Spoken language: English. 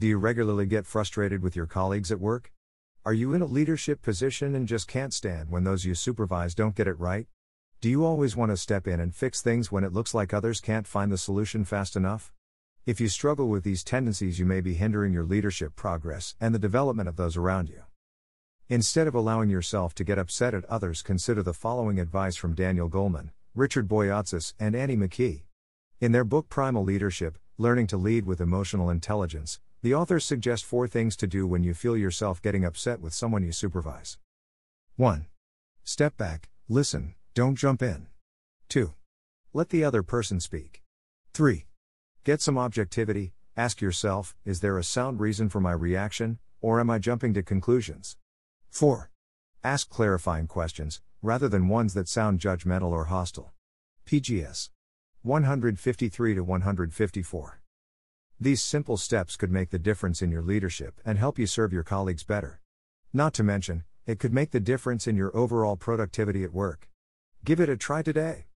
Do you regularly get frustrated with your colleagues at work? Are you in a leadership position and just can't stand when those you supervise don't get it right? Do you always want to step in and fix things when it looks like others can't find the solution fast enough? If you struggle with these tendencies, you may be hindering your leadership progress and the development of those around you. Instead of allowing yourself to get upset at others, consider the following advice from Daniel Goleman, Richard Boyatzis, and Annie McKee. In their book Primal Leadership Learning to Lead with Emotional Intelligence, the authors suggest four things to do when you feel yourself getting upset with someone you supervise. 1. Step back, listen, don't jump in. 2. Let the other person speak. 3. Get some objectivity, ask yourself is there a sound reason for my reaction, or am I jumping to conclusions? 4. Ask clarifying questions, rather than ones that sound judgmental or hostile. PGS 153 to 154. These simple steps could make the difference in your leadership and help you serve your colleagues better. Not to mention, it could make the difference in your overall productivity at work. Give it a try today.